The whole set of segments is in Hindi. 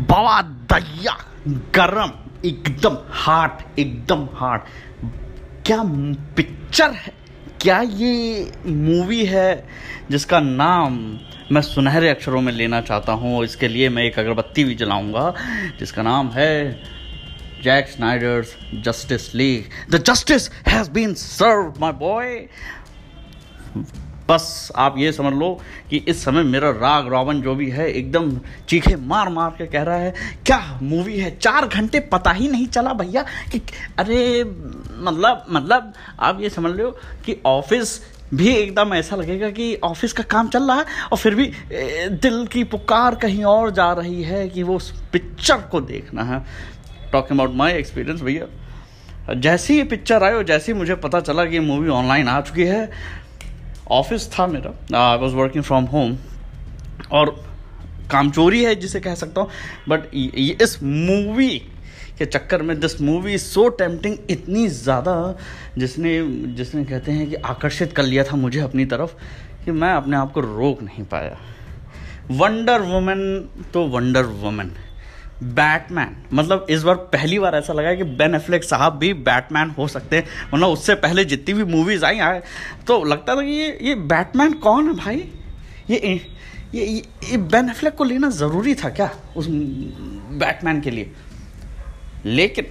बाबा दैया, गरम, एकदम हार्ट एकदम हार्ट क्या पिक्चर है? क्या ये मूवी है जिसका नाम मैं सुनहरे अक्षरों में लेना चाहता हूँ? इसके लिए मैं एक अगरबत्ती भी जलाऊँगा, जिसका नाम है Jack Snyder's Justice League the justice has been serve my boy बस आप ये समझ लो कि इस समय मेरा राग रावण जो भी है, एकदम चीखे मार मार के कह रहा है, क्या मूवी है? चार घंटे पता ही नहीं चला भैया कि, अरे मतलब मतलब आप ये समझ लो कि ऑफ़िस भी एकदम ऐसा लगेगा कि ऑफ़िस का काम चल रहा है और फिर भी दिल की पुकार कहीं और जा रही है कि वो उस पिक्चर को देखना है. टॉकिंग अबाउट माई एक्सपीरियंस भैया। जैसे ही पिक्चर आए और जैसे ही मुझे पता चला कि ये मूवी ऑनलाइन आ चुकी है ऑफ़िस था मेरा। I was working from home और कामचोरी है जिसे कह सकता हूँ बट इस मूवी के चक्कर में this movie is so tempting इतनी ज़्यादा जिसने जिसने कहते हैं कि आकर्षित कर लिया था मुझे अपनी तरफ़, कि मैं अपने आप को रोक नहीं पाया। वंडर वुमेन तो वंडर वुमेन बैटमैन। मतलब इस बार पहली बार ऐसा लगा कि बेन एफ्लेक साहब भी बैटमैन हो सकते हैं। मतलब उससे पहले जितनी भी मूवीज़ आई आए तो लगता था कि ये ये बैटमैन कौन है भाई? ये ये ये, ये बेन एफ्लेक को लेना ज़रूरी था क्या उस बैटमैन के लिए? लेकिन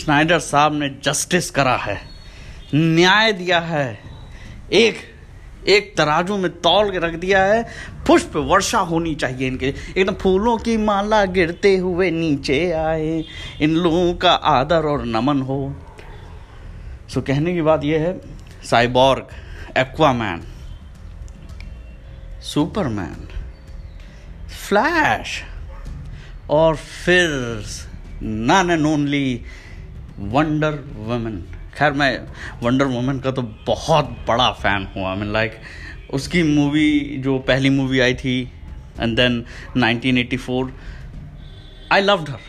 स्नाइडर साहब ने जस्टिस करा है न्याय दिया है एक एक तराजू में तौल के रख दिया है। पुष्प वर्षा होनी चाहिए इनके एकदम फूलों की माला गिरते हुए नीचे आए। इन लोगों का आदर और नमन हो। सो कहने की बात यह है, साइबॉर्ग, एक्वामैन, सुपरमैन, फ्लैश, और फिर none and only Wonder Woman खैर, मैं वंडर वुमेन का तो बहुत बड़ा फ़ैन हूँ आई मीन लाइक उसकी मूवी जो पहली मूवी आई थी and then 1984 I loved her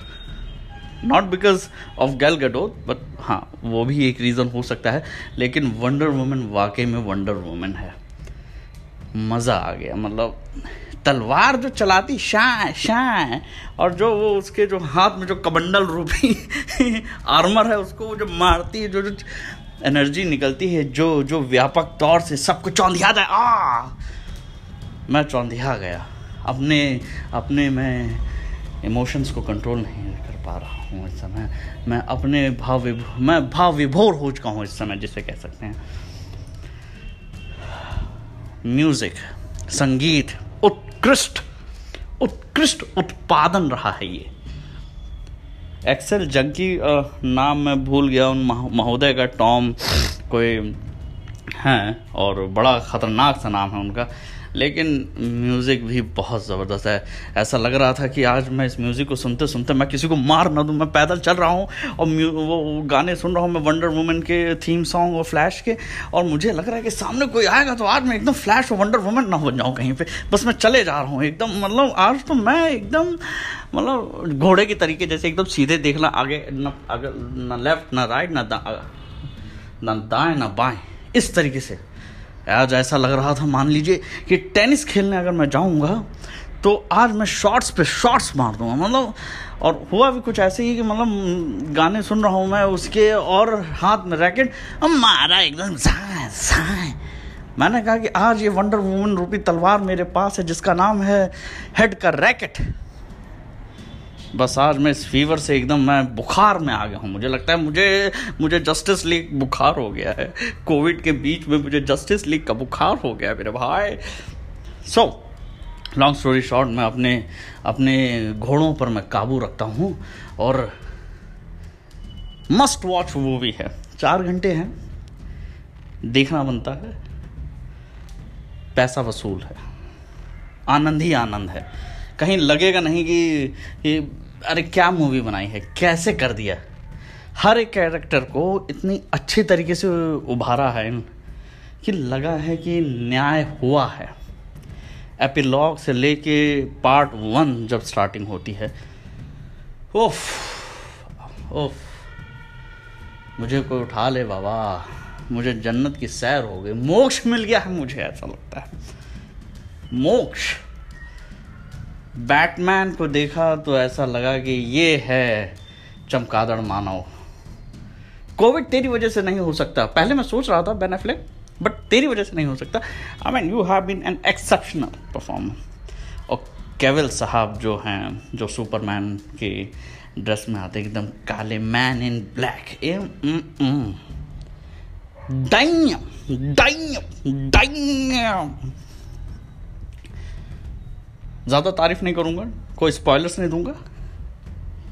not because of Gal Gadot but हाँ वो भी एक रीज़न हो सकता है, लेकिन वंडर वुमेन वाकई में वंडर वुमेन है। मज़ा आ गया मतलब तलवार जो चलाती शाय शाय और जो वो उसके जो हाथ में जो कमंडल रूपी आर्मर है, उसको वो जो मारती है, जो जो एनर्जी निकलती है, जो जो व्यापक तौर से सबको चौंधिया जाए आ! मैं चौंधिया गया। अपने अपने मैं इमोशंस को कंट्रोल नहीं कर पा रहा हूँ इस समय। मैं अपने भाव मैं भाव विभोर हो चुका हूँ इस समय, जिसे कह सकते हैं। म्यूज़िक संगीत उत्कृष्ट उत्कृष्ट उत्पादन रहा है ये। एक्सेल जंकी नाम मैं भूल गया, उन महोदय का टॉम कोई, हैं, और बड़ा ख़तरनाक सा नाम है उनका। लेकिन म्यूज़िक भी बहुत ज़बरदस्त है। ऐसा लग रहा था कि आज मैं इस म्यूज़िक को सुनते सुनते मैं किसी को मार ना दूँ, मैं पैदल चल रहा हूँ और वो गाने सुन रहा हूँ मैं वंडर वुमेन के थीम सॉन्ग और फ्लैश के, और मुझे लग रहा है कि सामने कोई आएगा तो आज मैं एकदम फ्लैश और वंडर वुमेन ना हो जाऊँ कहीं पर बस मैं चले जा रहा हूँ एकदम मतलब आज तो मैं एकदम मतलब घोड़े के तरीके जैसे एकदम सीधे देखना, आगे ना, अगर न लेफ़्ट ना राइट ना न दाएँ, न बाएँ, इस तरीके से। आज ऐसा लग रहा था, मान लीजिए कि टेनिस खेलने अगर मैं जाऊँगा तो आज मैं शॉर्ट्स पे शॉर्ट्स मार दूँगा मतलब और हुआ भी कुछ ऐसे ही कि मतलब गाने सुन रहा हूँ मैं उसके और हाथ में रैकेट, अब मारा एकदम मैंने कहा कि आज ये वंडर वुमन रूपी तलवार मेरे पास है, जिसका नाम है हेड का रैकेट। बस आज मैं इस फीवर से एकदम मैं बुखार में आ गया हूँ। मुझे लगता है मुझे मुझे जस्टिस लीग बुखार हो गया है। कोविड के बीच में मुझे जस्टिस लीग का बुखार हो गया मेरे भाई। सो लॉन्ग स्टोरी शॉर्ट मैं अपने अपने घोड़ों पर मैं काबू रखता हूँ और मस्ट वॉच मूवी है। चार घंटे हैं। देखना बनता है। पैसा वसूल है। आनंद ही आनंद है। कहीं लगेगा नहीं कि, कि अरे क्या मूवी बनाई है कैसे कर दिया? हर एक कैरेक्टर को इतनी अच्छी तरीके से उभारा है कि लगा है कि न्याय हुआ है। एपिलॉग से लेके पार्ट वन जब स्टार्टिंग होती है ओफ ओफ मुझे कोई उठा ले बाबा मुझे जन्नत की सैर हो गई मोक्ष मिल गया है मुझे ऐसा लगता है। मोक्ष। बैटमैन को देखा तो ऐसा लगा कि ये है चमकादड़ मानव। कोविड तेरी वजह से नहीं हो सकता। पहले मैं सोच रहा था बेन बट तेरी वजह से नहीं हो सकता। I mean you have been an exceptional performer और केवल साहब जो हैं, जो सुपरमैन के ड्रेस में आते एकदम काले man in black dime dime dime ज़्यादा तारीफ़ नहीं करूँगा, कोई स्पॉयलर्स नहीं दूँगा।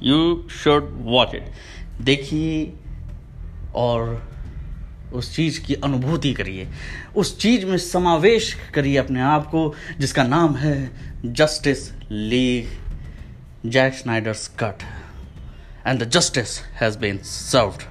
यू शुड वॉच इट देखिए और उस चीज़ की अनुभूति करिए। उस चीज़ में समावेश करिए अपने आप को, जिसका नाम है Justice League Jack Snyder's cut and the justice has been served